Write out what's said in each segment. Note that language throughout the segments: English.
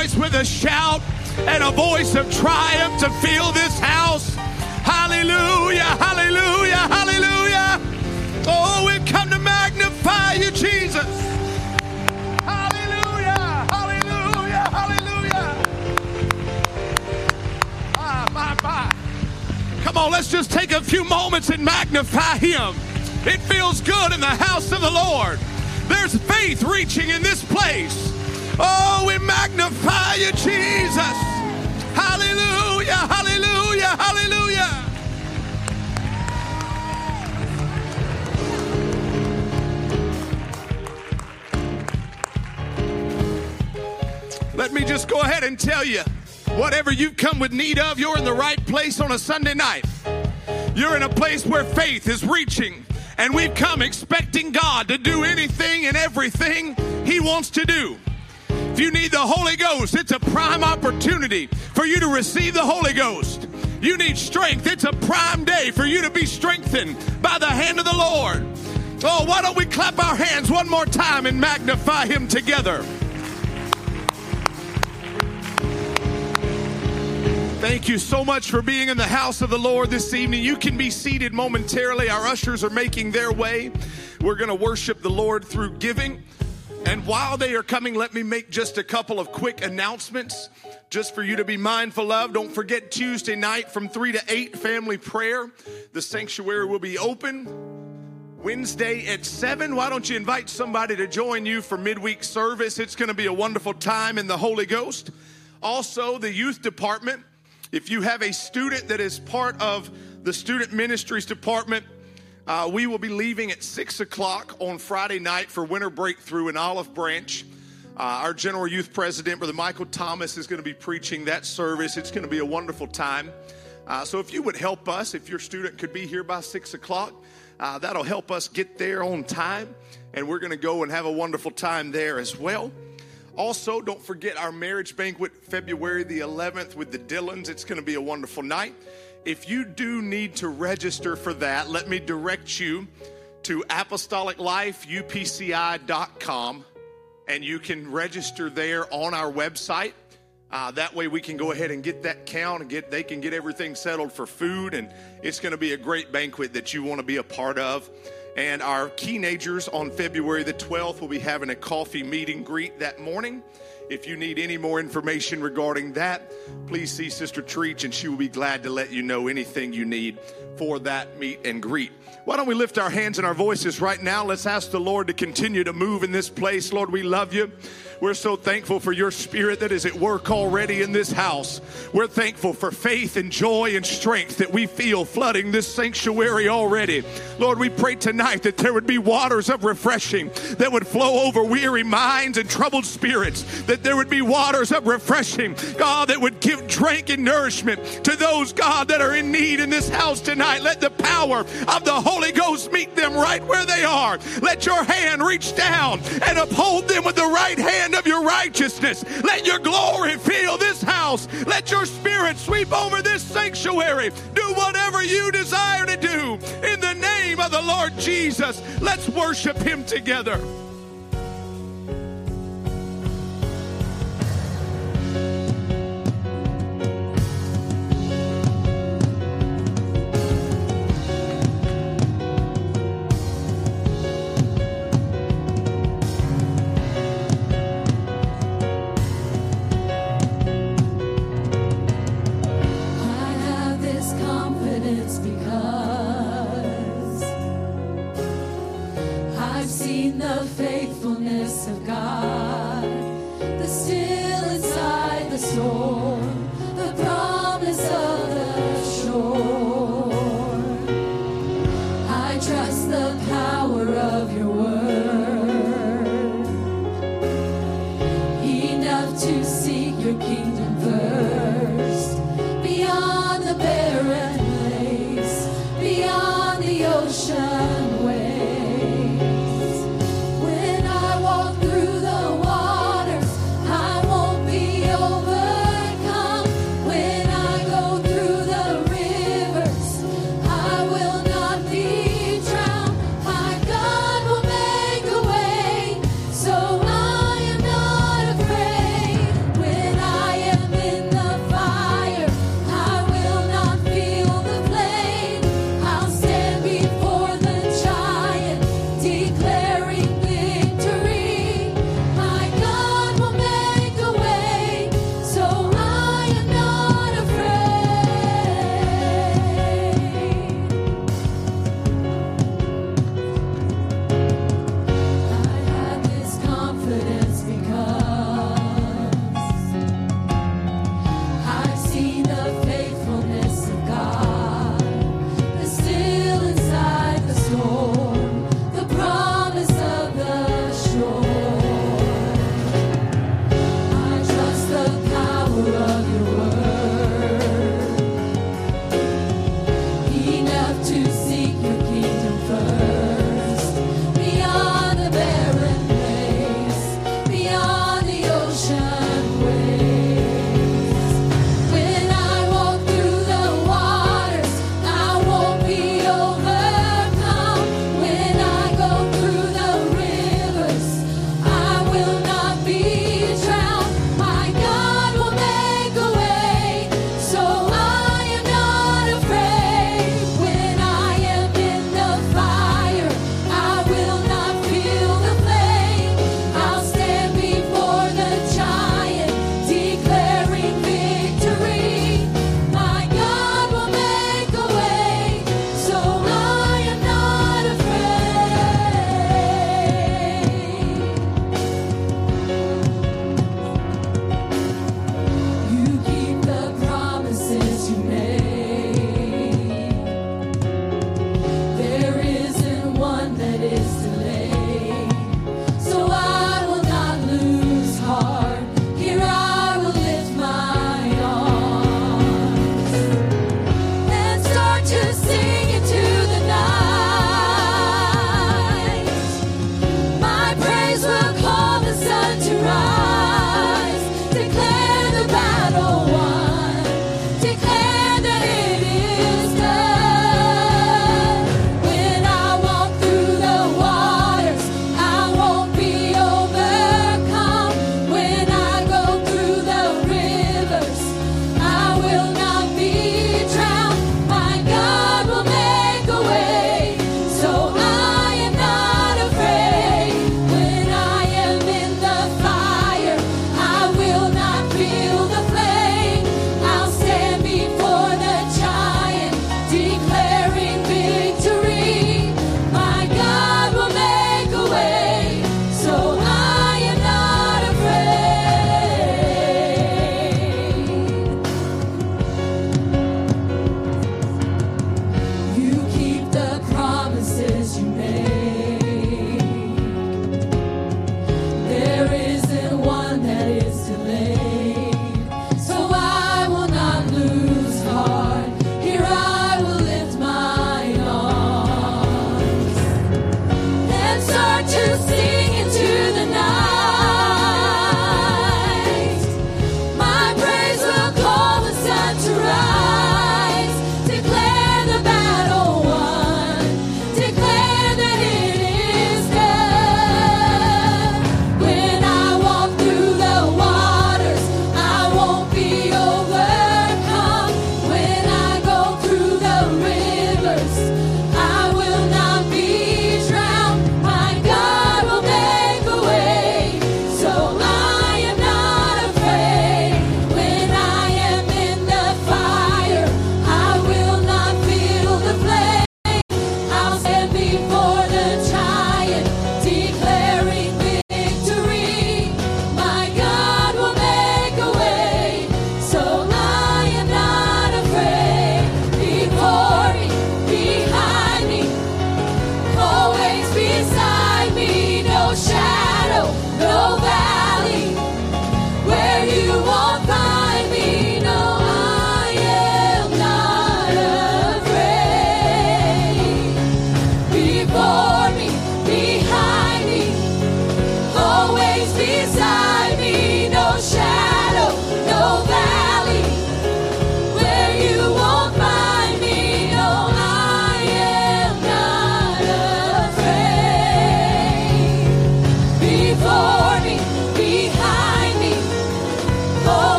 voice with a shout and a voice of triumph to fill this house? Hallelujah, hallelujah, hallelujah. Oh, we've come to magnify you, Jesus. Hallelujah, hallelujah, hallelujah. Ah, my, my. Come on, let's just take a few moments and magnify him. It feels good in the house of the Lord. There's faith reaching in this place. Oh, we magnify you, Jesus. Hallelujah, hallelujah, hallelujah. Let me just go ahead and tell you whatever you've come with need of, you're in the right place on a Sunday night. You're in a place where faith is reaching, and we've come expecting God to do anything and everything He wants to do. If you need the Holy Ghost, it's a prime opportunity for you to receive the Holy Ghost. You need strength, it's a prime day for you to be strengthened by the hand of the Lord. Oh, why don't we clap our hands one more time and magnify Him together? Thank you so much for being in the house of the Lord this evening. You can be seated momentarily. Our ushers are making their way. We're going to worship the Lord through giving. And while they are coming, let me make just a couple of quick announcements just for you to be mindful of. Don't forget Tuesday night from 3 to 8, family prayer. The sanctuary will be open. Wednesday at 7, why don't you invite somebody to join you for midweek service? It's going to be a wonderful time in the Holy Ghost. Also, the youth department if you have a student that is part of the student ministries department, uh, we will be leaving at 6 o'clock on Friday night for winter breakthrough in Olive Branch. Uh, our general youth president, Brother Michael Thomas, is going to be preaching that service. It's going to be a wonderful time. Uh, so if you would help us, if your student could be here by 6 o'clock, uh, that'll help us get there on time. And we're going to go and have a wonderful time there as well. Also, don't forget our marriage banquet, February the 11th with the Dillons. It's going to be a wonderful night. If you do need to register for that, let me direct you to apostoliclifeupci.com and you can register there on our website. Uh, that way we can go ahead and get that count and get they can get everything settled for food and it's going to be a great banquet that you want to be a part of. And our teenagers on February the 12th will be having a coffee meet and greet that morning. If you need any more information regarding that, please see Sister Treach and she will be glad to let you know anything you need for that meet and greet. Why don't we lift our hands and our voices right now? Let's ask the Lord to continue to move in this place. Lord, we love you. We're so thankful for your spirit that is at work already in this house. We're thankful for faith and joy and strength that we feel flooding this sanctuary already. Lord, we pray tonight that there would be waters of refreshing that would flow over weary minds and troubled spirits, that there would be waters of refreshing, God, that would give drink and nourishment to those, God, that are in need in this house tonight. Let the power of the Holy Ghost meet them right where they are. Let your hand reach down and uphold them with the right hand of your righteousness. Let your glory fill this house. Let your spirit sweep over this sanctuary. Do whatever you desire to do in the name of the Lord Jesus. Let's worship him together.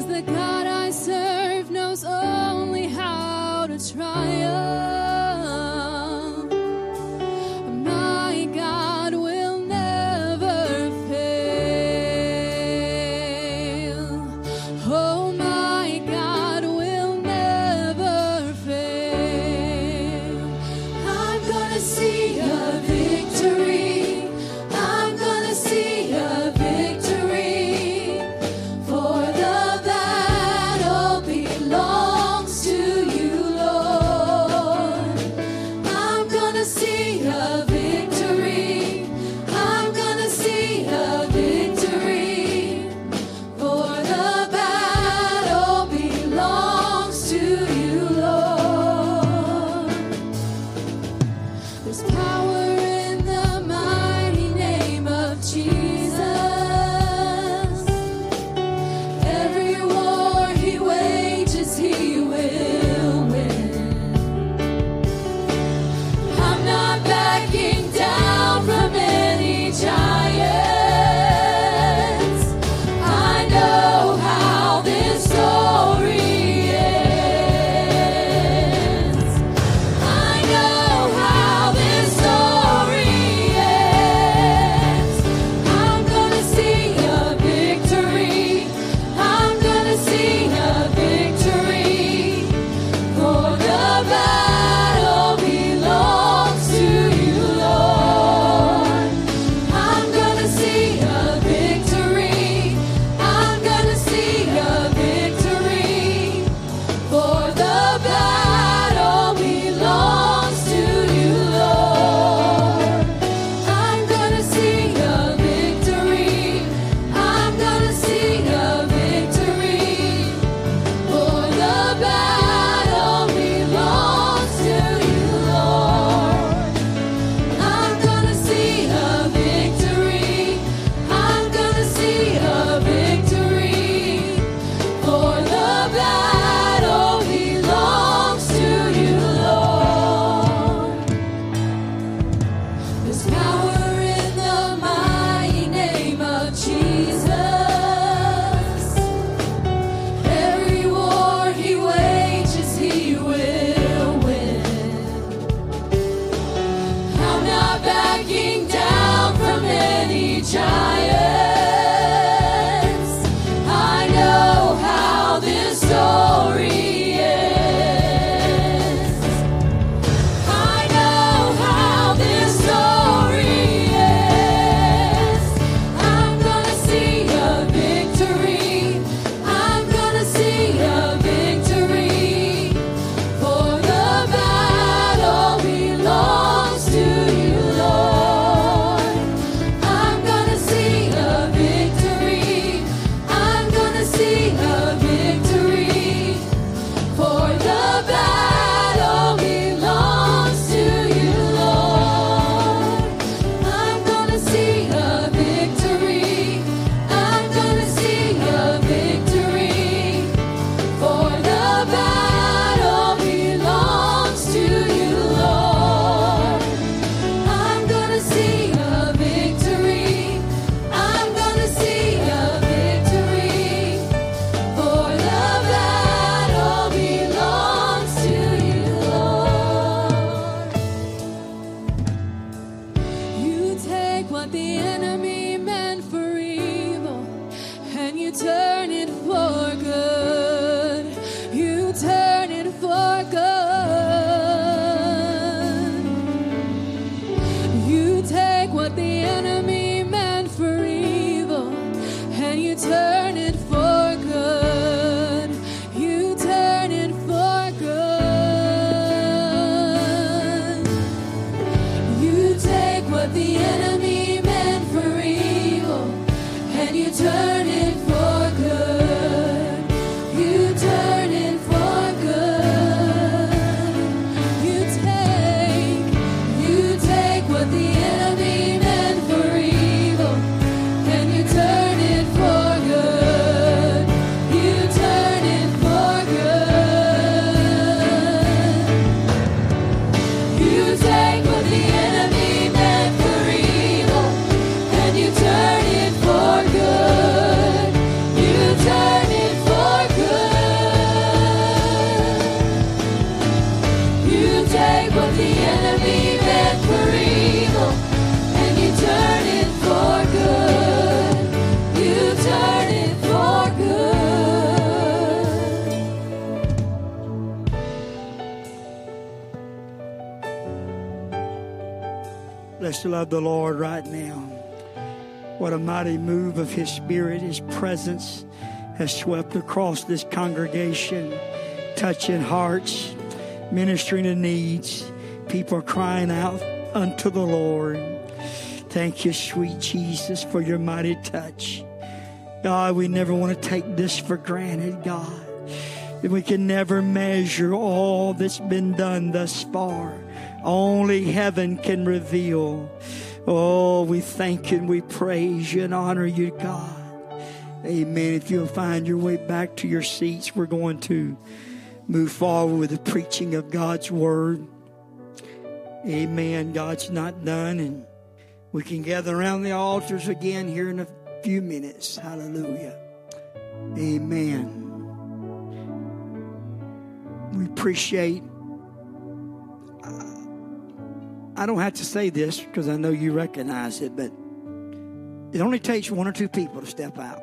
Cause the God I serve knows only how to triumph. Let's love the Lord right now. What a mighty move of His Spirit, His presence has swept across this congregation, touching hearts, ministering to needs. People are crying out unto the Lord. Thank you, sweet Jesus, for your mighty touch. God, we never want to take this for granted, God. We can never measure all that's been done thus far. Only heaven can reveal. Oh, we thank you and we praise you and honor you, God. Amen. If you'll find your way back to your seats, we're going to move forward with the preaching of God's word. Amen. God's not done, and we can gather around the altars again here in a few minutes. Hallelujah. Amen. We appreciate. I don't have to say this because I know you recognize it, but it only takes one or two people to step out.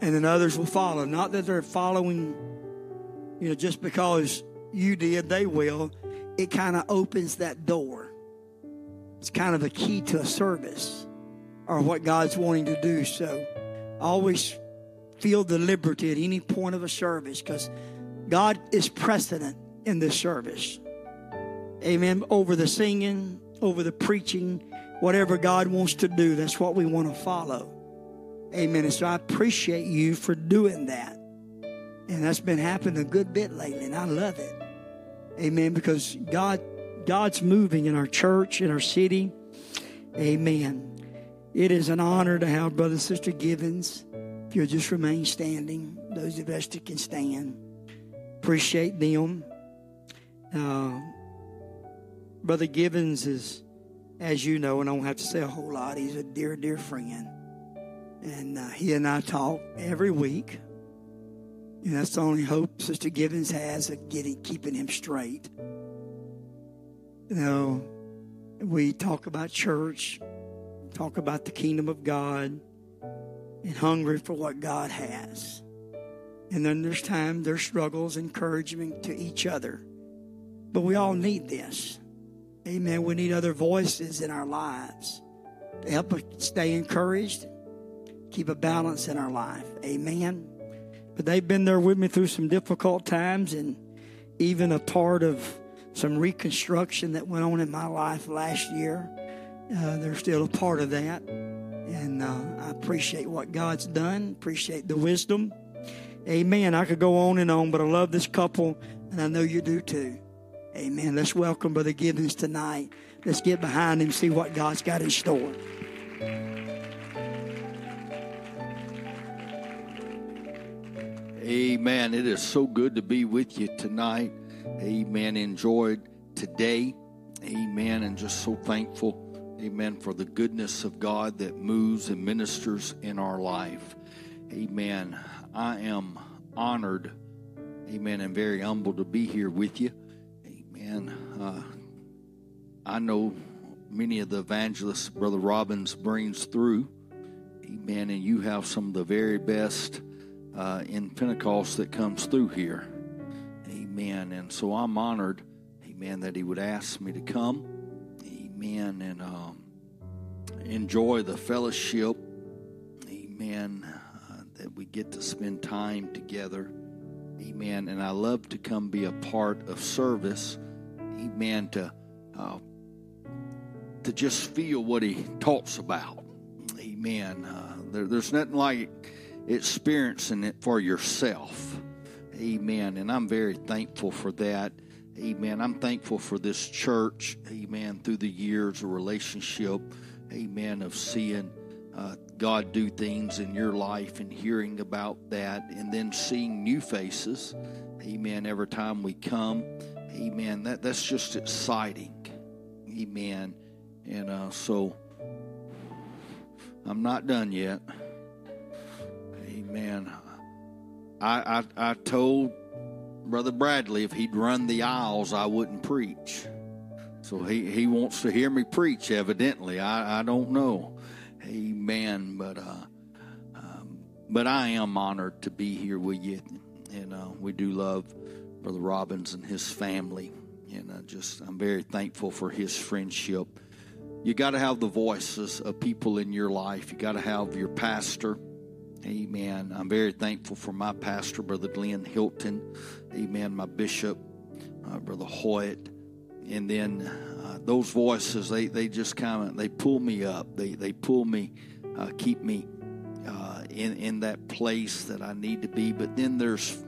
And then others will follow. Not that they're following, you know, just because you did, they will. It kind of opens that door. It's kind of a key to a service or what God's wanting to do. So always feel the liberty at any point of a service because God is precedent in this service. Amen. Over the singing, over the preaching, whatever God wants to do, that's what we want to follow. Amen. And so I appreciate you for doing that. And that's been happening a good bit lately, and I love it. Amen. Because God, God's moving in our church, in our city. Amen. It is an honor to have Brother and Sister Givens. If you'll just remain standing, those of us that can stand. Appreciate them. Uh, Brother Givens is, as you know, and I don't have to say a whole lot, he's a dear, dear friend. And uh, he and I talk every week. And that's the only hope Sister Givens has of getting keeping him straight. You know, we talk about church, talk about the kingdom of God, and hungry for what God has. And then there's time, there's struggles, encouragement to each other. But we all need this. Amen. We need other voices in our lives to help us stay encouraged, keep a balance in our life. Amen. But they've been there with me through some difficult times and even a part of some reconstruction that went on in my life last year. Uh, they're still a part of that. And uh, I appreciate what God's done, appreciate the wisdom. Amen. I could go on and on, but I love this couple, and I know you do too. Amen. Let's welcome Brother Givens tonight. Let's get behind him, and see what God's got in store. Amen. It is so good to be with you tonight. Amen. Enjoyed today. Amen. And just so thankful. Amen. For the goodness of God that moves and ministers in our life. Amen. I am honored. Amen. And very humble to be here with you. Amen. Uh, I know many of the evangelists Brother Robbins brings through. Amen. And you have some of the very best uh, in Pentecost that comes through here. Amen. And so I'm honored, amen, that he would ask me to come. Amen. And um, enjoy the fellowship. Amen. Uh, that we get to spend time together. Amen. And I love to come be a part of service. Amen. To uh, to just feel what he talks about. Amen. Uh, there, there's nothing like experiencing it for yourself. Amen. And I'm very thankful for that. Amen. I'm thankful for this church. Amen. Through the years, a relationship. Amen. Of seeing uh, God do things in your life and hearing about that, and then seeing new faces. Amen. Every time we come. Amen. That that's just exciting. Amen. And uh, so I'm not done yet. Amen. I, I I told Brother Bradley if he'd run the aisles, I wouldn't preach. So he, he wants to hear me preach, evidently. I, I don't know. Amen. But uh, um, but I am honored to be here with you, and uh, we do love Brother Robbins and his family, and I just I'm very thankful for his friendship. You got to have the voices of people in your life. You got to have your pastor. Amen. I'm very thankful for my pastor, Brother Glenn Hilton. Amen. My bishop, uh, Brother Hoyt. And then uh, those voices, they, they just kind of, they pull me up. They, they pull me, uh, keep me uh, in, in that place that I need to be. But then there's,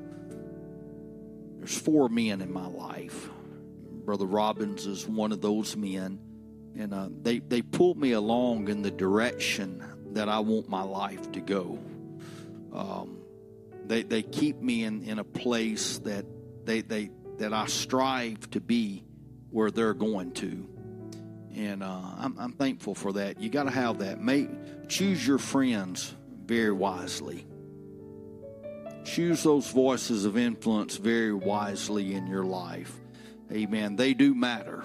there's four men in my life. Brother Robbins is one of those men. And uh, they, they pull me along in the direction that I want my life to go. Um, they, they keep me in, in a place that they, they that I strive to be where they're going to. And uh, I'm, I'm thankful for that. You got to have that. Make, choose your friends very wisely. Choose those voices of influence very wisely in your life. Amen. They do matter.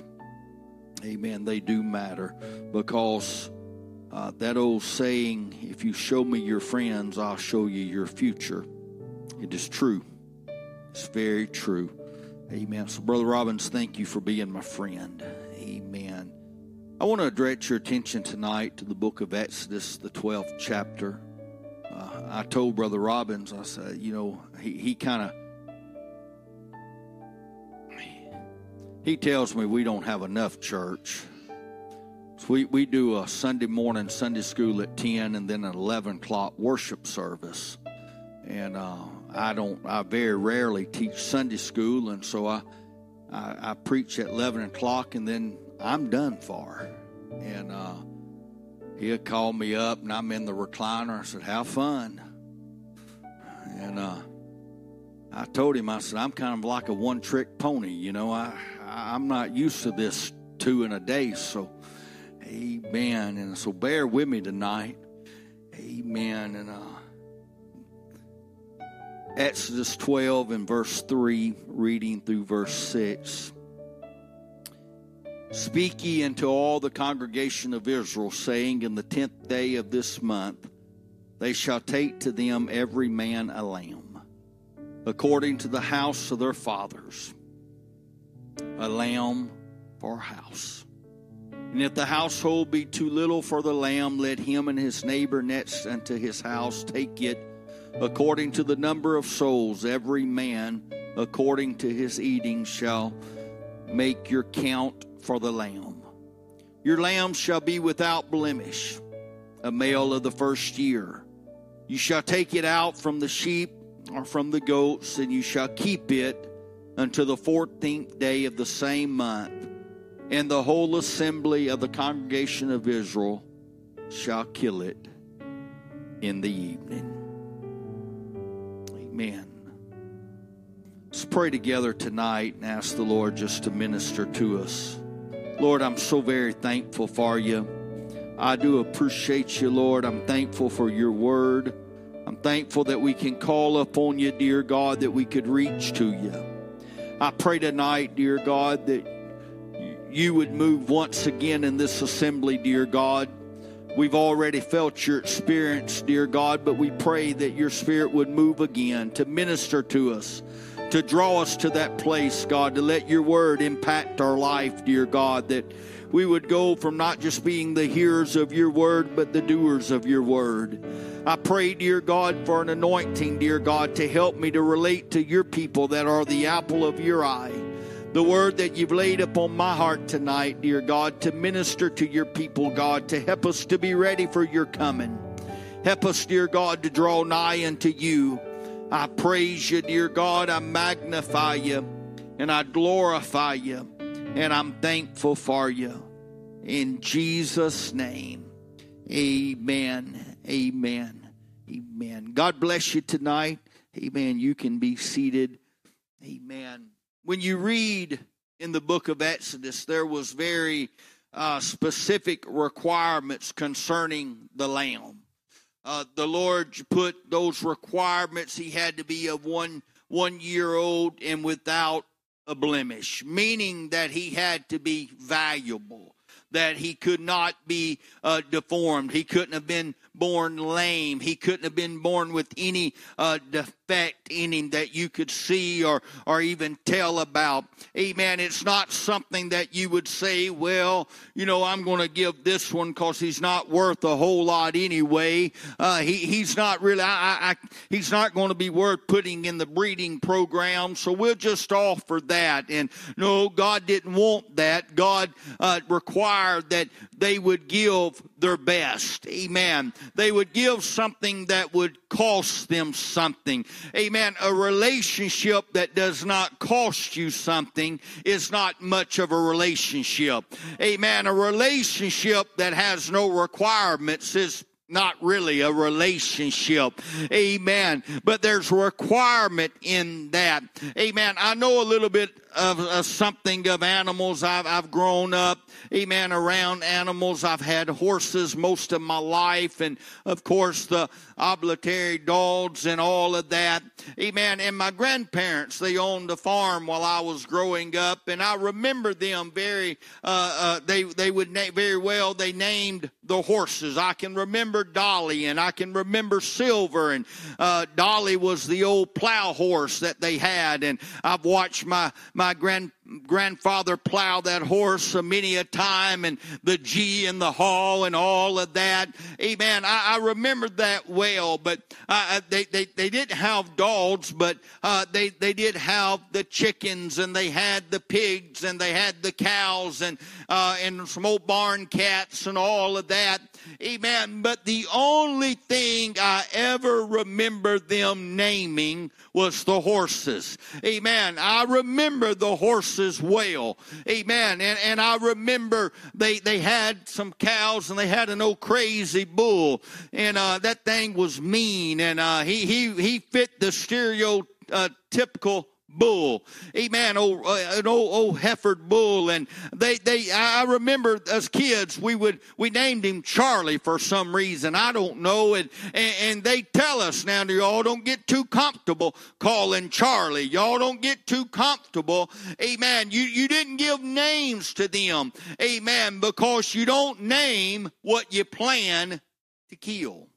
Amen. They do matter because uh, that old saying, if you show me your friends, I'll show you your future. It is true. It's very true. Amen. So, Brother Robbins, thank you for being my friend. Amen. I want to direct your attention tonight to the book of Exodus, the 12th chapter. I told Brother Robbins, I said, you know, he, he kind of he tells me we don't have enough church. So we, we do a Sunday morning Sunday school at 10 and then an 11 o'clock worship service. And uh, I don't, I very rarely teach Sunday school. And so I, I, I preach at 11 o'clock and then I'm done for. And uh, he'll call me up and I'm in the recliner. I said, Have fun. And uh, I told him, I said, I'm kind of like a one trick pony. You know, I, I'm not used to this two in a day. So, amen. And so bear with me tonight. Amen. And uh, Exodus 12 and verse 3, reading through verse 6. Speak ye unto all the congregation of Israel, saying, In the tenth day of this month they shall take to them every man a lamb, according to the house of their fathers, a lamb for a house. And if the household be too little for the lamb, let him and his neighbor next unto his house take it according to the number of souls. Every man according to his eating shall make your count for the lamb. Your lamb shall be without blemish, a male of the first year. You shall take it out from the sheep or from the goats, and you shall keep it until the fourteenth day of the same month. And the whole assembly of the congregation of Israel shall kill it in the evening. Amen. Let's pray together tonight and ask the Lord just to minister to us. Lord, I'm so very thankful for you. I do appreciate you, Lord. I'm thankful for your word. I'm thankful that we can call upon you, dear God, that we could reach to you. I pray tonight, dear God, that you would move once again in this assembly, dear God. We've already felt your experience, dear God, but we pray that your spirit would move again to minister to us, to draw us to that place, God, to let your word impact our life, dear God, that we would go from not just being the hearers of your word, but the doers of your word. I pray, dear God, for an anointing, dear God, to help me to relate to your people that are the apple of your eye. The word that you've laid upon my heart tonight, dear God, to minister to your people, God, to help us to be ready for your coming. Help us, dear God, to draw nigh unto you. I praise you, dear God. I magnify you and I glorify you and I'm thankful for you. In Jesus' name, amen. Amen. Amen. God bless you tonight. Amen. You can be seated. Amen. When you read in the book of Exodus, there was very uh, specific requirements concerning the lamb. Uh, the Lord put those requirements. He had to be of one one year old and without a blemish, meaning that he had to be valuable, that he could not be uh, deformed, he couldn't have been born lame, he couldn't have been born with any uh, defect in him that you could see or or even tell about. Amen. It's not something that you would say, well, you know, I'm going to give this one because he's not worth a whole lot anyway. Uh, he he's not really. I, I, he's not going to be worth putting in the breeding program. So we'll just offer that. And no, God didn't want that. God uh, required that they would give their best. Amen. They would give something that would cost them something. Amen. A relationship that does not cost you something is not much of a relationship. Amen. A relationship that has no requirements is not really a relationship. Amen. But there's requirement in that. Amen. I know a little bit of, of something of animals. I've, I've grown up, amen, around animals. I've had horses most of my life, and of course the obligatory dogs and all of that. Amen. And my grandparents, they owned a farm while I was growing up, and I remember them very. Uh, uh, they they would very well. They named the horses. I can remember Dolly, and I can remember Silver, and uh, Dolly was the old plow horse that they had, and I've watched my my grand grandfather plow that horse many a time and the gee and the haw and all of that. Amen. I, I remember that well, but uh, they, they, they didn't have dogs, but uh, they, they did have the chickens and they had the pigs and they had the cows and, uh, and some old barn cats and all of that. Amen. But the only thing I ever remember them naming was the horses. Amen. I remember the horses well. Amen. And, and I remember they, they had some cows and they had an old crazy bull. And uh, that thing was mean. And uh, he, he, he fit the stereotypical bull. Amen. Old, uh, an old, old Hereford bull. And they, they, I remember as kids, we would, we named him Charlie for some reason. I don't know. And, and, and they tell us now, y'all don't get too comfortable calling Charlie. Y'all don't get too comfortable. Amen. You, you didn't give names to them. Amen. Because you don't name what you plan to kill.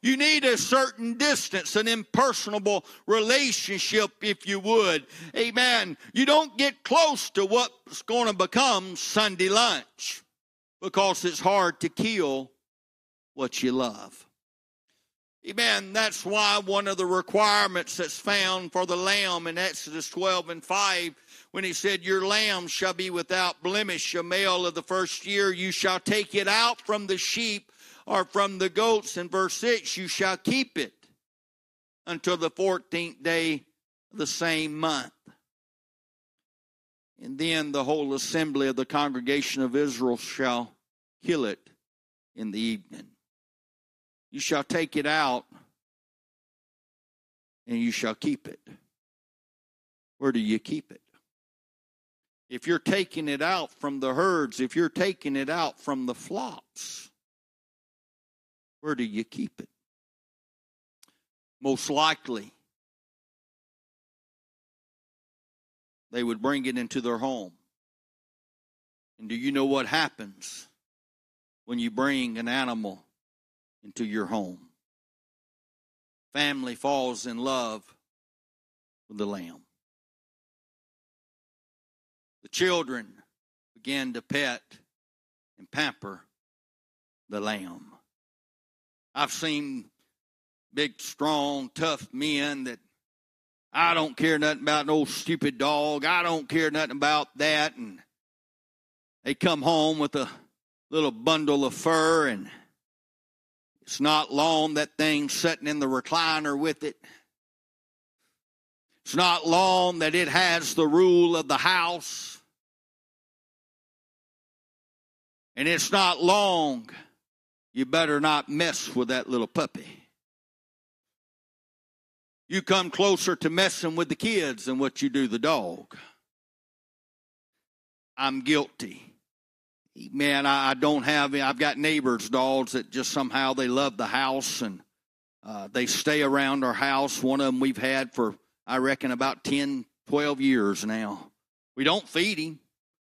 You need a certain distance, an impersonable relationship, if you would. Amen. You don't get close to what's going to become Sunday lunch because it's hard to kill what you love. Amen. That's why one of the requirements that's found for the lamb in Exodus 12 and 5 when he said, Your lamb shall be without blemish, a male of the first year. You shall take it out from the sheep or from the goats. In verse 6, you shall keep it until the 14th day of the same month. And then the whole assembly of the congregation of Israel shall kill it in the evening. You shall take it out and you shall keep it. Where do you keep it? If you're taking it out from the herds, if you're taking it out from the flocks, where do you keep it? Most likely, they would bring it into their home. And do you know what happens when you bring an animal into your home. Family falls in love with the lamb. The children begin to pet and pamper the lamb. I've seen big, strong, tough men that I don't care nothing about no stupid dog. I don't care nothing about that. And they come home with a little bundle of fur, and it's not long that thing's sitting in the recliner with it. It's not long that it has the rule of the house. And it's not long, you better not mess with that little puppy. You come closer to messing with the kids than what you do the dog. I'm guilty. Man, I, I don't have, I've got neighbors' dogs that just somehow they love the house and uh, they stay around our house. One of them we've had for, I reckon, about 10, 12 years now. We don't feed him.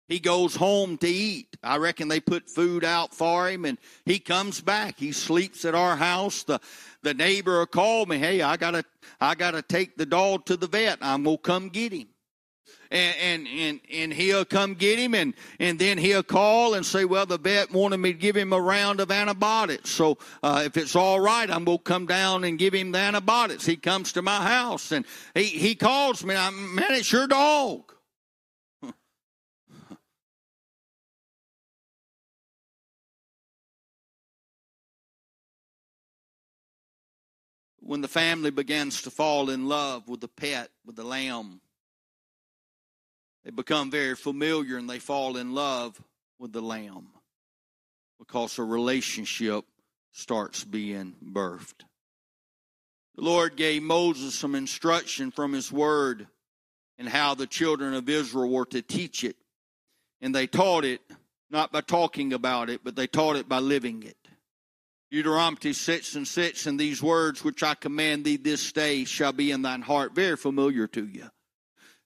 He goes home to eat. I reckon they put food out for him and he comes back. He sleeps at our house. The the neighbor will call me, hey, I gotta I gotta take the dog to the vet. I'm gonna come get him. And, and and and he'll come get him and and then he'll call and say well the vet wanted me to give him a round of antibiotics so uh, if it's all right i'm going to come down and give him the antibiotics he comes to my house and he he calls me I'm, man it's your dog when the family begins to fall in love with the pet, with the lamb, they become very familiar and they fall in love with the lamb because a relationship starts being birthed. The Lord gave Moses some instruction from his word and how the children of Israel were to teach it. And they taught it not by talking about it, but they taught it by living it. Deuteronomy 6 and 6, and these words which I command thee this day shall be in thine heart. Very familiar to you.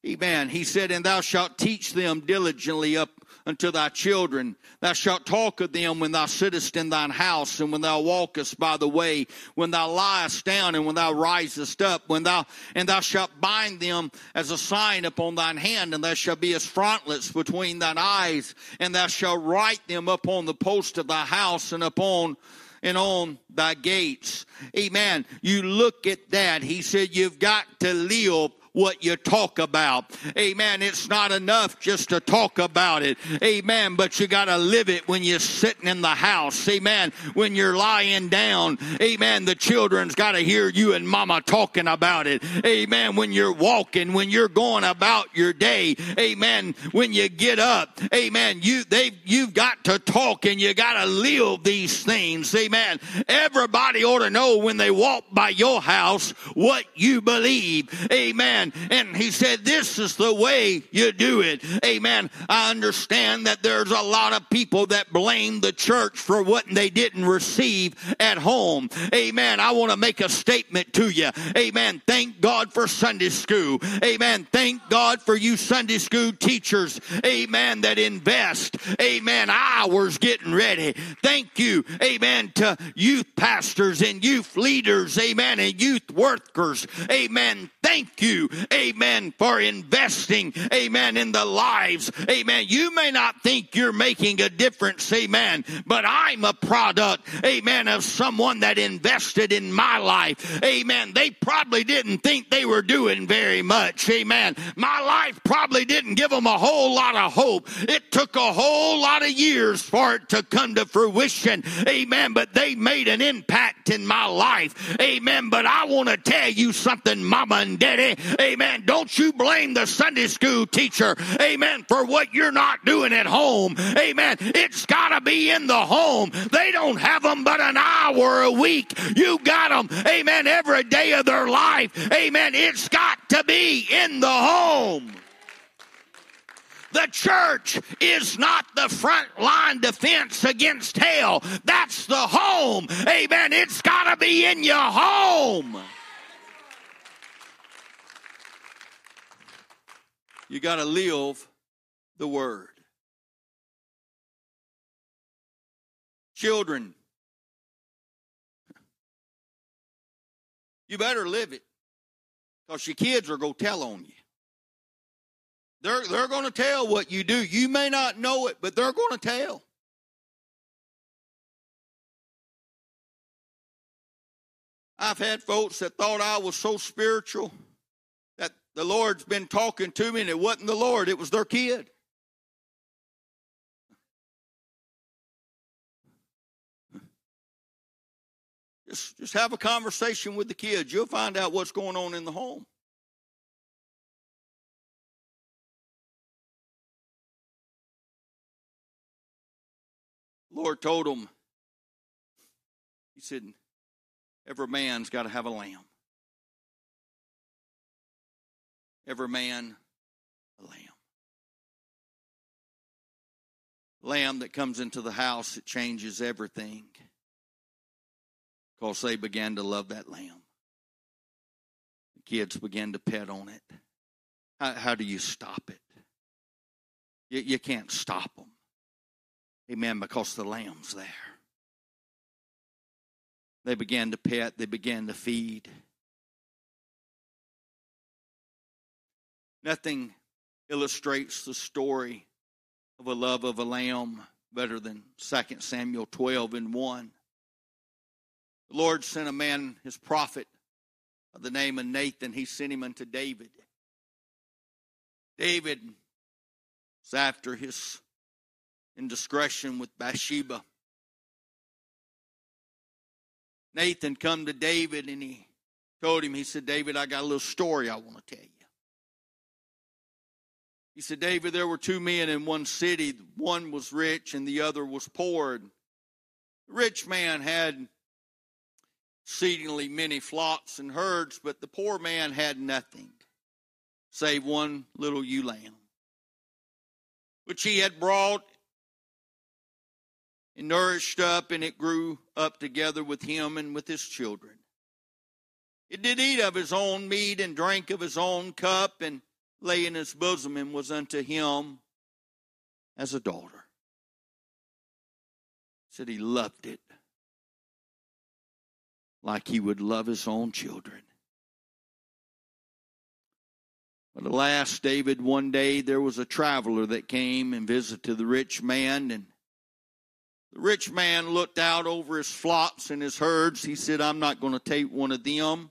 Amen. He said, And thou shalt teach them diligently up unto thy children. Thou shalt talk of them when thou sittest in thine house, and when thou walkest by the way, when thou liest down, and when thou risest up, when thou and thou shalt bind them as a sign upon thine hand, and thou shalt be as frontlets between thine eyes, and thou shalt write them upon the post of thy house and upon and on thy gates. Amen. You look at that. He said, You've got to live what you talk about. Amen. It's not enough just to talk about it. Amen. But you got to live it when you're sitting in the house. Amen. When you're lying down. Amen. The children's got to hear you and mama talking about it. Amen. When you're walking, when you're going about your day. Amen. When you get up. Amen. You, they, you've got to talk and you got to live these things. Amen. Everybody ought to know when they walk by your house what you believe. Amen. And he said, This is the way you do it. Amen. I understand that there's a lot of people that blame the church for what they didn't receive at home. Amen. I want to make a statement to you. Amen. Thank God for Sunday school. Amen. Thank God for you Sunday school teachers. Amen. That invest. Amen. Hours getting ready. Thank you. Amen. To youth pastors and youth leaders. Amen. And youth workers. Amen. Thank you amen, for investing, amen, in the lives, amen. You may not think you're making a difference, amen, but I'm a product, amen, of someone that invested in my life, amen. They probably didn't think they were doing very much, amen. My life probably didn't give them a whole lot of hope. It took a whole lot of years for it to come to fruition, amen, but they made an impact in my life, amen. But I want to tell you something, mama and daddy, Amen. Don't you blame the Sunday school teacher. Amen. For what you're not doing at home. Amen. It's got to be in the home. They don't have them but an hour a week. You got them. Amen. Every day of their life. Amen. It's got to be in the home. The church is not the front line defense against hell. That's the home. Amen. It's got to be in your home. You got to live the word. Children, you better live it because your kids are going to tell on you. They're, they're going to tell what you do. You may not know it, but they're going to tell. I've had folks that thought I was so spiritual the Lord's been talking to me and it wasn't the Lord, it was their kid. Just, just have a conversation with the kids. You'll find out what's going on in the home. Lord told him, He said, Every man's got to have a lamb. Every man, a lamb. Lamb that comes into the house, it changes everything. Because they began to love that lamb. The kids began to pet on it. How, how do you stop it? You, you can't stop them. Amen, because the lamb's there. They began to pet, they began to feed. Nothing illustrates the story of a love of a lamb better than 2 Samuel 12 and 1. The Lord sent a man, his prophet, the name of Nathan. He sent him unto David. David was after his indiscretion with Bathsheba. Nathan come to David and he told him, he said, David, I got a little story I want to tell you. He said, David, there were two men in one city. One was rich and the other was poor. The rich man had exceedingly many flocks and herds, but the poor man had nothing save one little ewe lamb, which he had brought and nourished up, and it grew up together with him and with his children. It did eat of his own meat and drank of his own cup, and lay in his bosom, and was unto him as a daughter. Said he loved it like he would love his own children. But alas, David, one day there was a traveler that came and visited the rich man, and the rich man looked out over his flocks and his herds. He said, I'm not going to take one of them.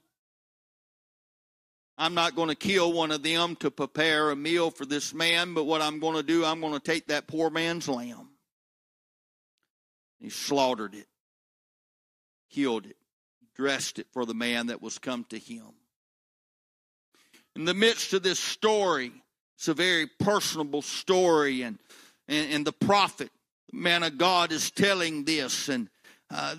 I'm not going to kill one of them to prepare a meal for this man, but what I'm going to do, I'm going to take that poor man's lamb. He slaughtered it, killed it, dressed it for the man that was come to him. In the midst of this story, it's a very personable story, and, and, and the prophet the man of God is telling this, and uh,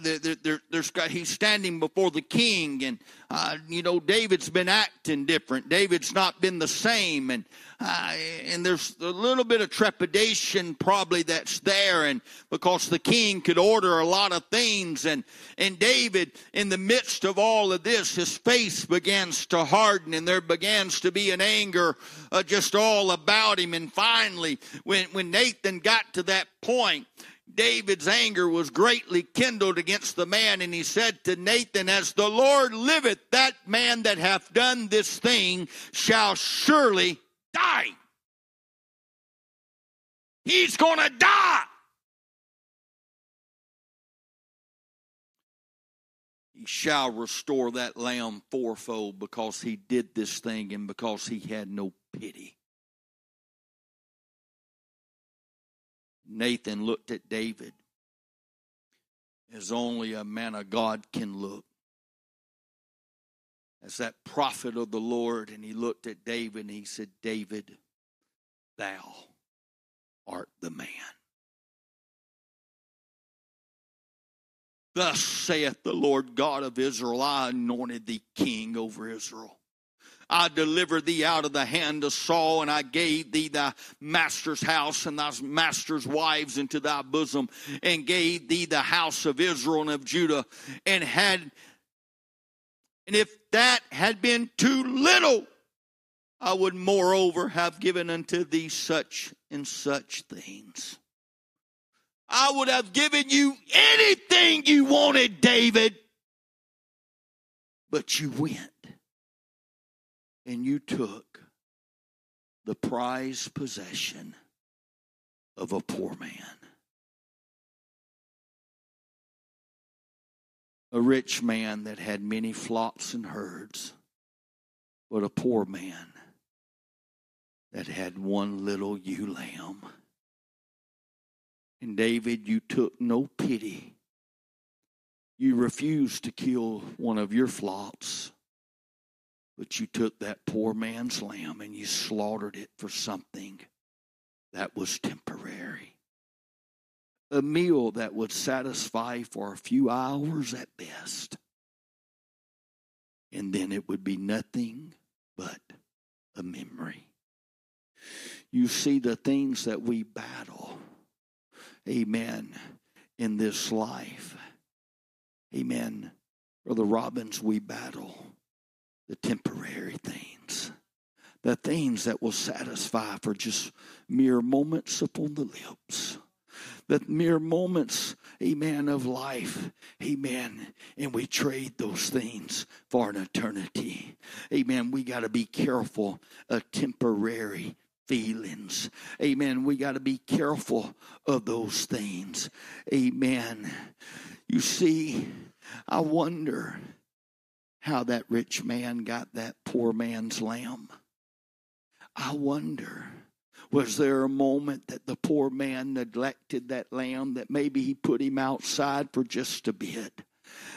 he's standing before the king, and uh, you know David's been acting different. David's not been the same, and uh, and there's a little bit of trepidation probably that's there, and because the king could order a lot of things, and and David, in the midst of all of this, his face begins to harden, and there begins to be an anger uh, just all about him. And finally, when when Nathan got to that point, David's anger was greatly kindled against the man, and he said to Nathan, As the Lord liveth, that man that hath done this thing shall surely die. He's going to die. He shall restore that lamb fourfold because he did this thing and because he had no pity. Nathan looked at David as only a man of God can look. As that prophet of the Lord, and he looked at David and he said, David, thou art the man. Thus saith the Lord God of Israel, I anointed thee king over Israel. I delivered thee out of the hand of Saul, and I gave thee thy master's house and thy master's wives into thy bosom, and gave thee the house of Israel and of Judah, and had and if that had been too little, I would moreover have given unto thee such and such things. I would have given you anything you wanted, David. But you went and you took the prized possession of a poor man. A rich man that had many flocks and herds, but a poor man that had one little ewe lamb. And David, you took no pity. You refused to kill one of your flocks, but you took that poor man's lamb and you slaughtered it for something that was temporary. A meal that would satisfy for a few hours at best. And then it would be nothing but a memory. You see, the things that we battle, amen, in this life, amen. Brother Robbins, we battle the temporary things, the things that will satisfy for just mere moments upon the lips the mere moments, amen, of life, amen. And we trade those things for an eternity, amen. We got to be careful of temporary feelings, amen. We got to be careful of those things, amen. You see, I wonder how that rich man got that poor man's lamb. I wonder was there a moment that the poor man neglected that lamb, that maybe he put him outside for just a bit?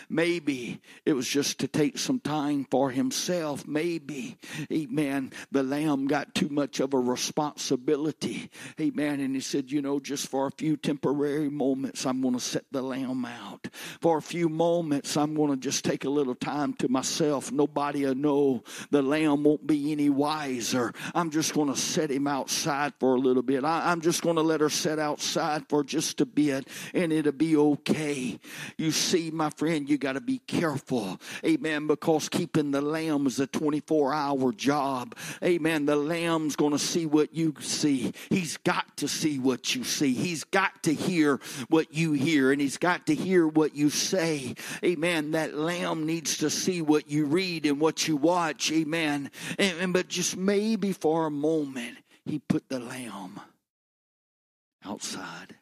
Maybe it was just to take some time for himself. Maybe, amen, the lamb got too much of a responsibility. Amen. And he said, you know, just for a few temporary moments, I'm going to set the lamb out. For a few moments, I'm going to just take a little time to myself. Nobody will know. The lamb won't be any wiser. I'm just going to set him outside for a little bit. I, I'm just going to let her set outside for just a bit, and it'll be okay. You see, my friend, you got to be careful. Amen. Because keeping the lamb is a 24 hour job. Amen. The lamb's going to see what you see. He's got to see what you see. He's got to hear what you hear, and he's got to hear what you say. Amen. That lamb needs to see what you read and what you watch. Amen. And, and but just maybe for a moment, he put the lamb outside.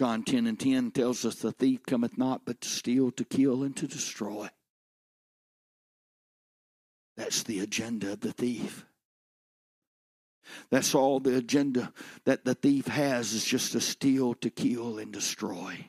John 10 and 10 tells us the thief cometh not but to steal, to kill, and to destroy. That's the agenda of the thief. That's all the agenda that the thief has is just to steal, to kill, and destroy.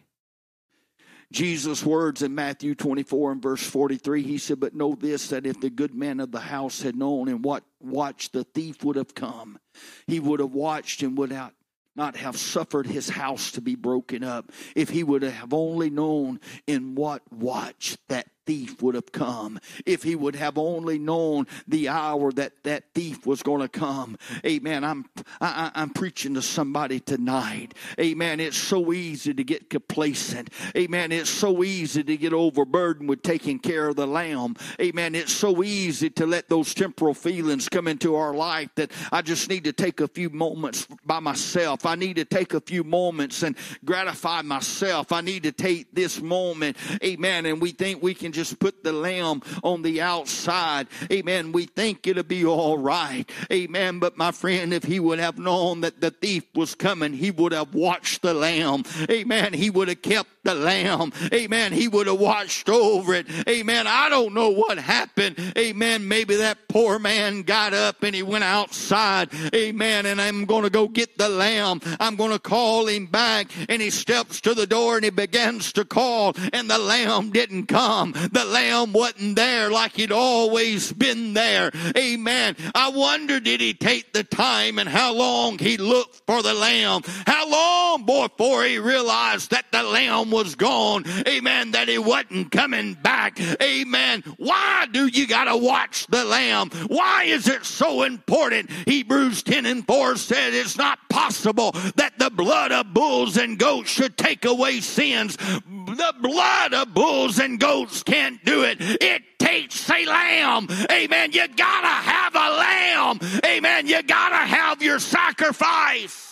Jesus' words in Matthew 24 and verse 43, he said, But know this, that if the good man of the house had known and what watched, the thief would have come. He would have watched and would not not have suffered his house to be broken up if he would have only known in what watch that thief would have come. If he would have only known the hour that that thief was going to come. Amen. I'm I, i'm preaching to somebody tonight. Amen. It's so easy to get complacent. Amen. It's so easy to get overburdened with taking care of the lamb. Amen. It's so easy to let those temporal feelings come into our life that i just need to take a few moments by myself. I need to take a few moments and gratify myself. I need to take this moment. Amen. And we think we can just put the lamb on the outside. Amen. We think it'll be all right. Amen. But my friend, if he would have known that the thief was coming, he would have watched the lamb. Amen. He would have kept the lamb. Amen. He would have watched over it. Amen. I don't know what happened. Amen. Maybe that poor man got up and he went outside. Amen. And I'm going to go get the lamb. I'm going to call him back. And he steps to the door and he begins to call and the lamb didn't come. The lamb wasn't there like he'd always been there. Amen. I wonder did he take the time and how long he looked for the lamb? How long before he realized that the lamb was gone? Amen. That he wasn't coming back. Amen. Why do you gotta watch the lamb? Why is it so important? Hebrews 10 and 4 said it's not possible that the blood of bulls and goats should take away sins. The blood of bulls and goats can't do it. It takes a lamb. Amen. You gotta have a lamb. Amen. You gotta have your sacrifice.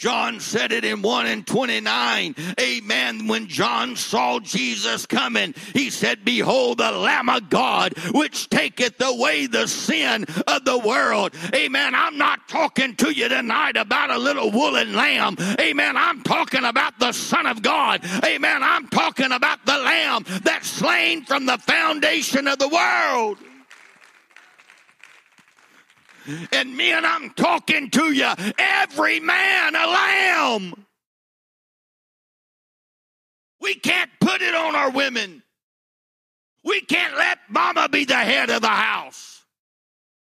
John said it in 1 and 29. Amen. When John saw Jesus coming, he said, Behold the Lamb of God, which taketh away the sin of the world. Amen. I'm not talking to you tonight about a little woolen lamb. Amen. I'm talking about the Son of God. Amen. I'm talking about the Lamb that's slain from the foundation of the world. And men, I'm talking to you, every man a lamb. We can't put it on our women. We can't let mama be the head of the house.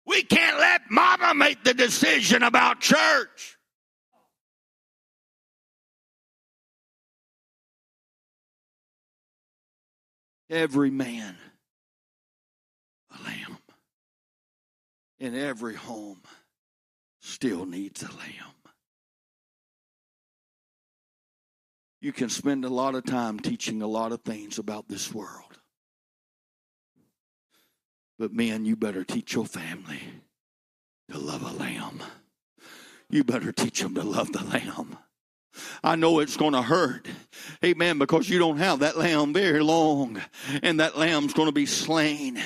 We can't let mama make the decision about church. Every man a lamb in every home still needs a lamb. You can spend a lot of time teaching a lot of things about this world. But men, you better teach your family to love a lamb. You better teach them to love the lamb. I know it's going to hurt. Amen. Because you don't have that lamb very long and that lamb's going to be slain.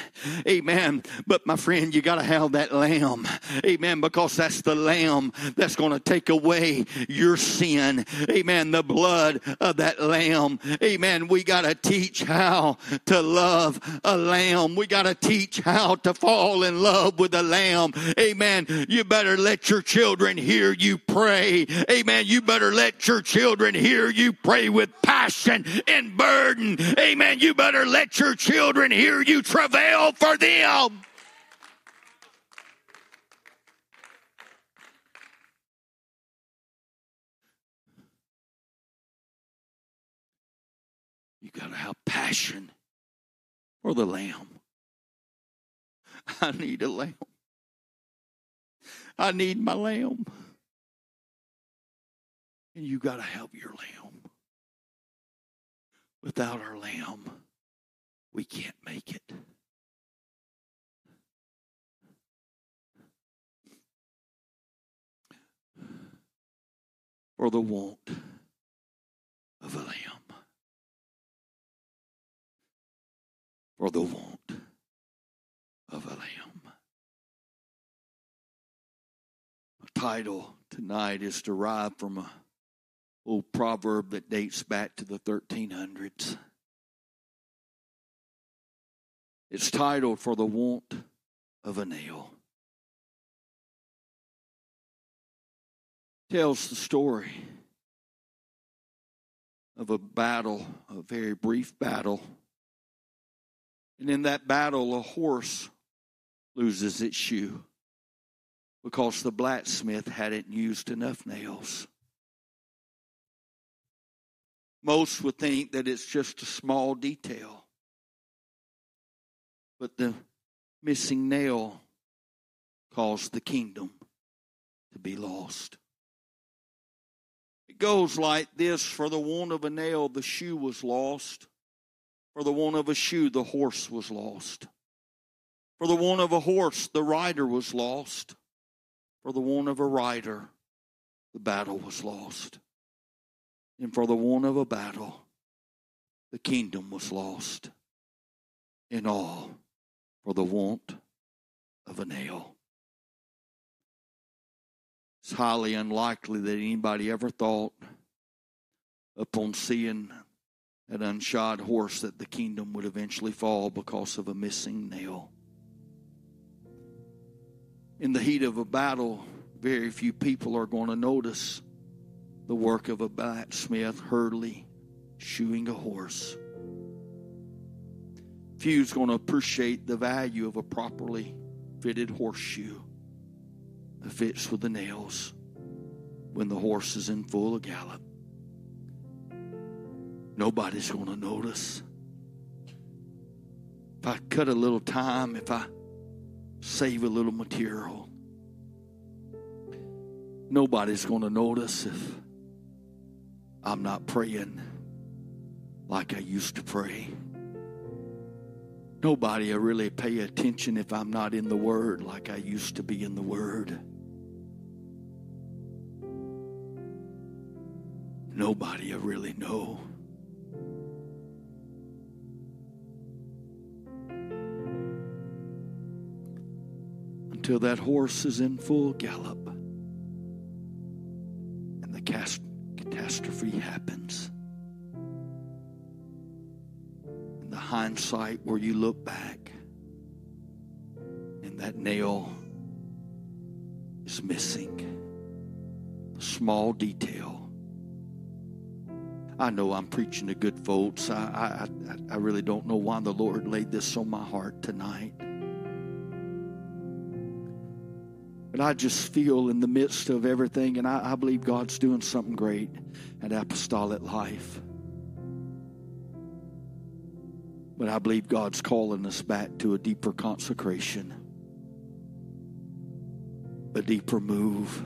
Amen. But my friend, you got to have that lamb. Amen. Because that's the lamb that's going to take away your sin. Amen. The blood of that lamb. Amen. We got to teach how to love a lamb. We got to teach how to fall in love with a lamb. Amen. You better let your children hear you pray. Amen. You better let your children hear you pray with passion and burden. Amen. You better let your children hear you travail for them. You got to have passion for the lamb. I need a lamb. I need my lamb. And you got to help your lamb. Without our lamb, we can't make it. For the want of a lamb. For the want of a lamb. A title tonight is derived from a old proverb that dates back to the 1300s. It's titled For the Want of a Nail. Tells the story of a battle, a very brief battle. And in that battle, a horse loses its shoe because the blacksmith hadn't used enough nails. Most would think that it's just a small detail. But the missing nail caused the kingdom to be lost. It goes like this For the want of a nail, the shoe was lost. For the want of a shoe, the horse was lost. For the want of a horse, the rider was lost. For the want of a rider, the battle was lost and for the want of a battle, the kingdom was lost. In all, for the want of a nail. It's highly unlikely that anybody ever thought, upon seeing an unshod horse, that the kingdom would eventually fall because of a missing nail. In the heat of a battle, very few people are going to notice the work of a blacksmith hurley shoeing a horse. Few's going to appreciate the value of a properly fitted horseshoe that fits with the nails when the horse is in full gallop. Nobody's going to notice. If I cut a little time, if I save a little material, nobody's going to notice if I'm not praying like I used to pray. Nobody will really pay attention if I'm not in the Word like I used to be in the Word. nobody will really know. Until that horse is in full gallop and the cas- catastrophe happens. In the hindsight where you look back and that nail is missing. A small detail. I know I'm preaching to good folks. I, I, I really don't know why the Lord laid this on my heart tonight. I just feel in the midst of everything, and I, I believe God's doing something great at Apostolic Life. But I believe God's calling us back to a deeper consecration, a deeper move,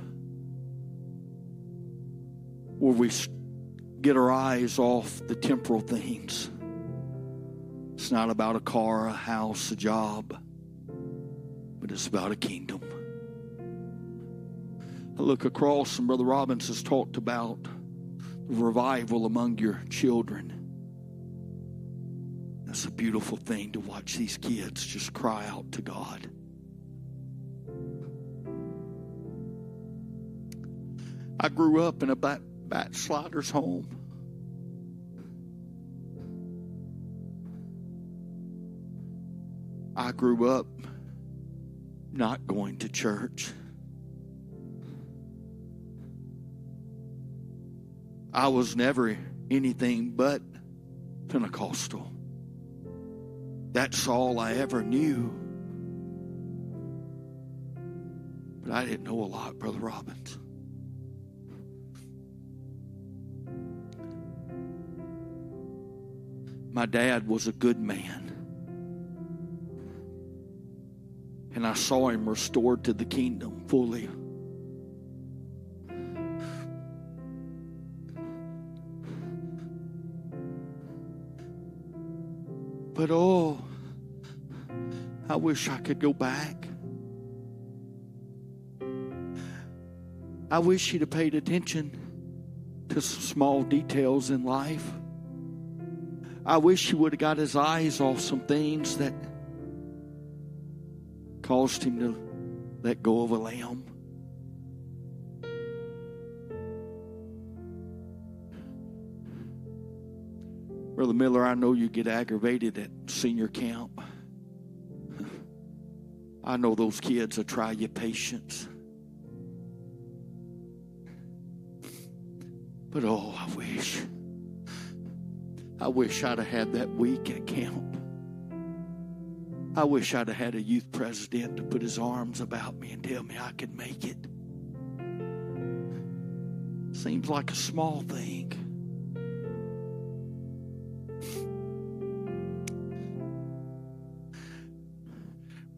where we get our eyes off the temporal things. It's not about a car, a house, a job, but it's about a kingdom. I look across, and Brother Robbins has talked about revival among your children. That's a beautiful thing to watch these kids just cry out to God. I grew up in a back, backslider's home. I grew up not going to church. I was never anything but Pentecostal. That's all I ever knew. But I didn't know a lot, Brother Robbins. My dad was a good man. And I saw him restored to the kingdom fully. But oh, I wish I could go back. I wish he'd have paid attention to some small details in life. I wish he would have got his eyes off some things that caused him to let go of a lamb. Brother Miller, I know you get aggravated at senior camp. I know those kids will try your patience. But oh, I wish. I wish I'd have had that week at camp. I wish I'd have had a youth president to put his arms about me and tell me I could make it. Seems like a small thing.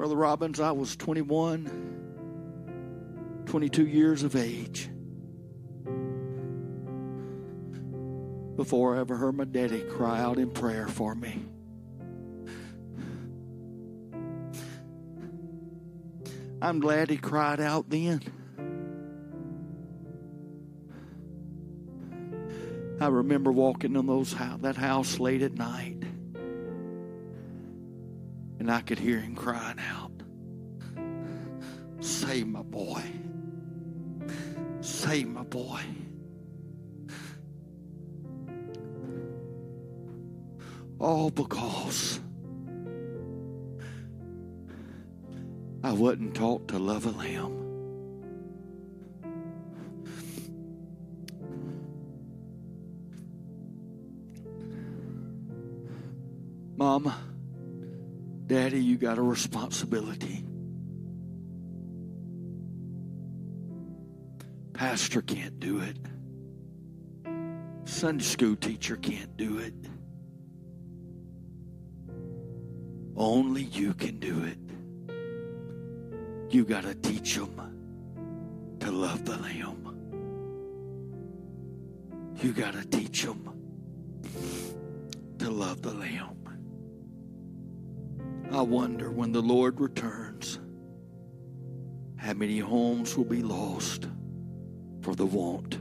Brother Robbins, I was 21, 22 years of age before I ever heard my daddy cry out in prayer for me. I'm glad he cried out then. I remember walking in those that house late at night, and I could hear him crying out, "Save my boy! Save my boy!" All because I wasn't taught to love a lamb. Mama, Daddy, you got a responsibility. Pastor can't do it. Sunday school teacher can't do it. Only you can do it. You got to teach them to love the Lamb. You got to teach them to love the Lamb. I wonder when the Lord returns, how many homes will be lost for the want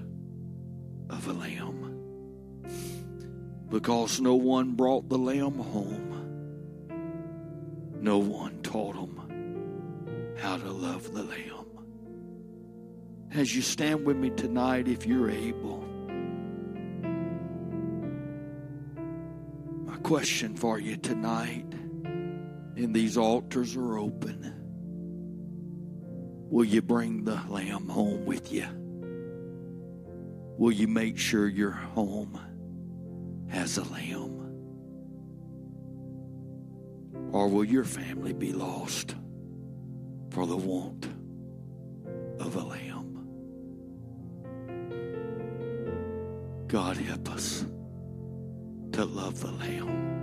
of a lamb. because no one brought the lamb home. No one taught them how to love the lamb. As you stand with me tonight, if you're able, my question for you tonight, and these altars are open. Will you bring the lamb home with you? Will you make sure your home has a lamb? Or will your family be lost for the want of a lamb? God help us to love the lamb.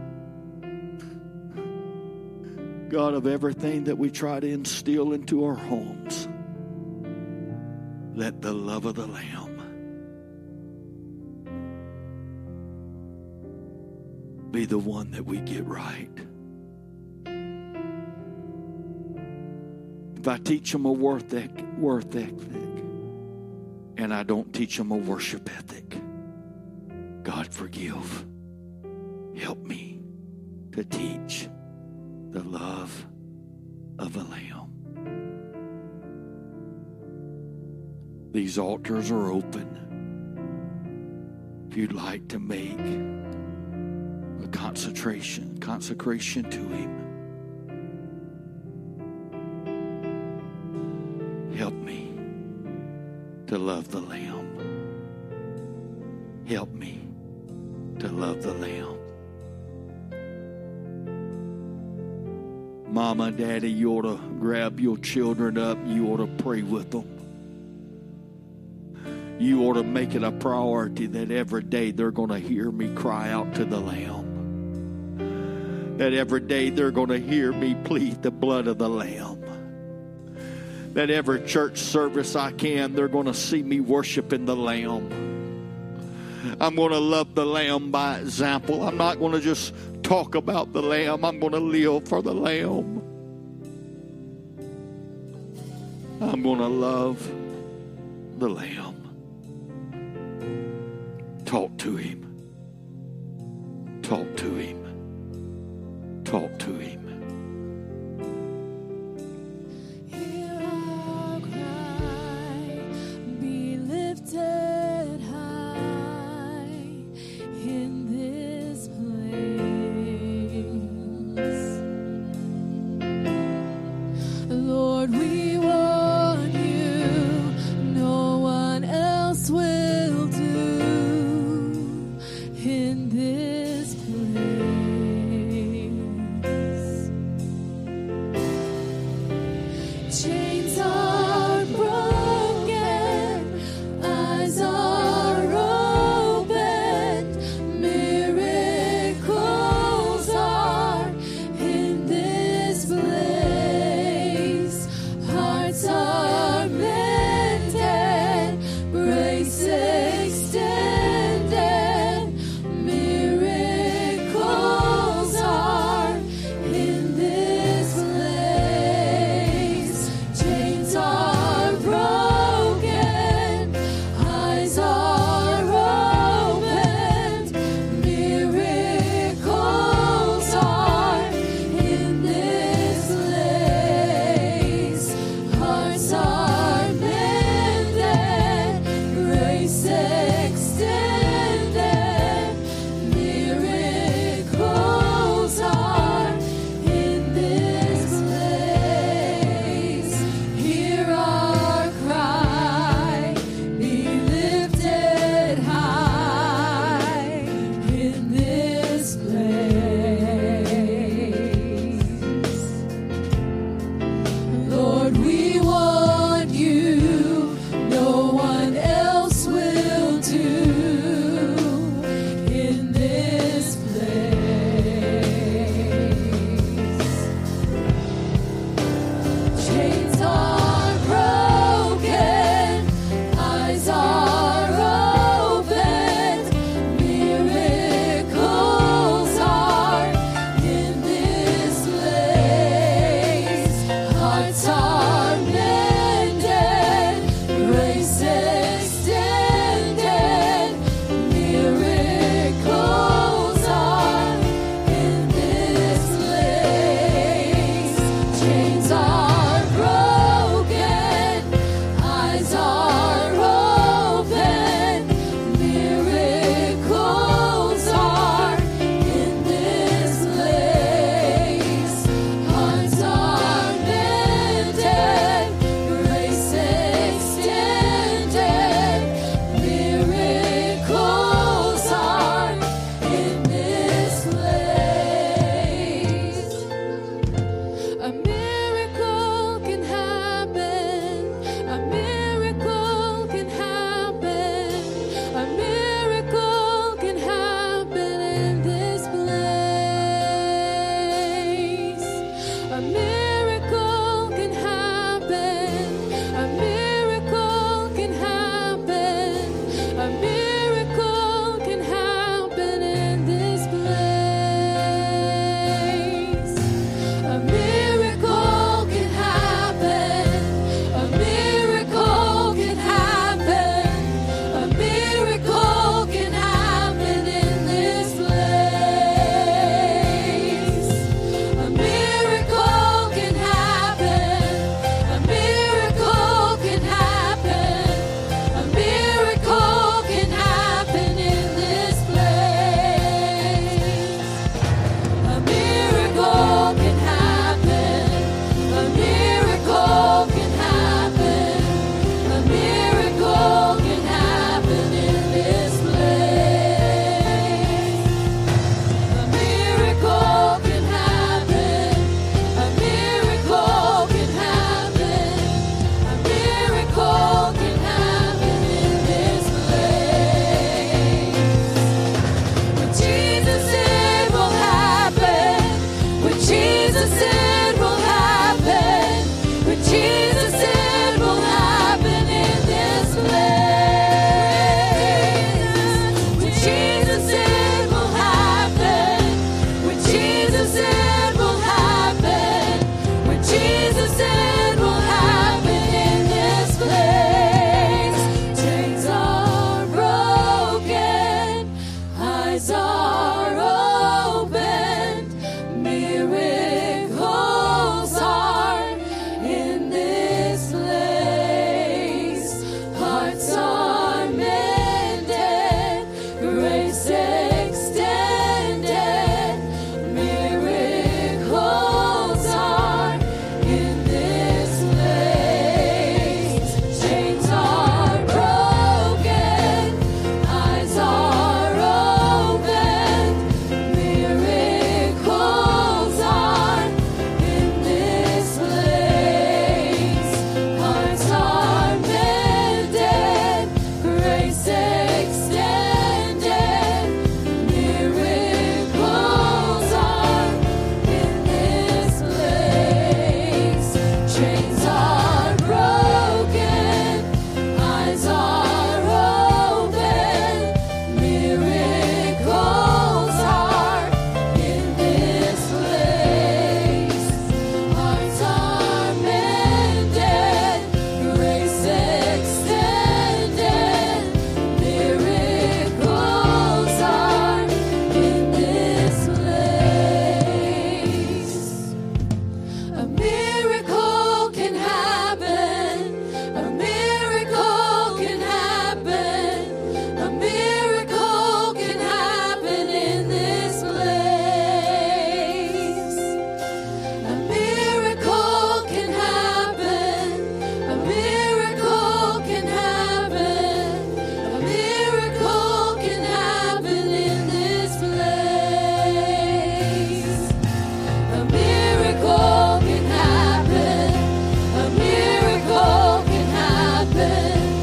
God, of everything that we try to instill into our homes, let the love of the lamb be the one that we get right. If I teach them a worth ethic, worth ethic and I don't teach them a worship ethic, God forgive. Help me to teach the love of a lamb. These altars are open. If you'd like to make a concentration, consecration to Him, help me to love the Lamb. Help me Mama, Daddy, you ought to grab your children up. You ought to pray with them. You ought to make it a priority that every day they're going to hear me cry out to the Lamb. That every day they're going to hear me plead the blood of the Lamb. That every church service I can, they're going to see me worshiping the Lamb. I'm going to love the Lamb by example. I'm not going to just talk about the Lamb, I'm going to live for the Lamb. I'm going to love the Lamb. Talk to Him. Talk to Him.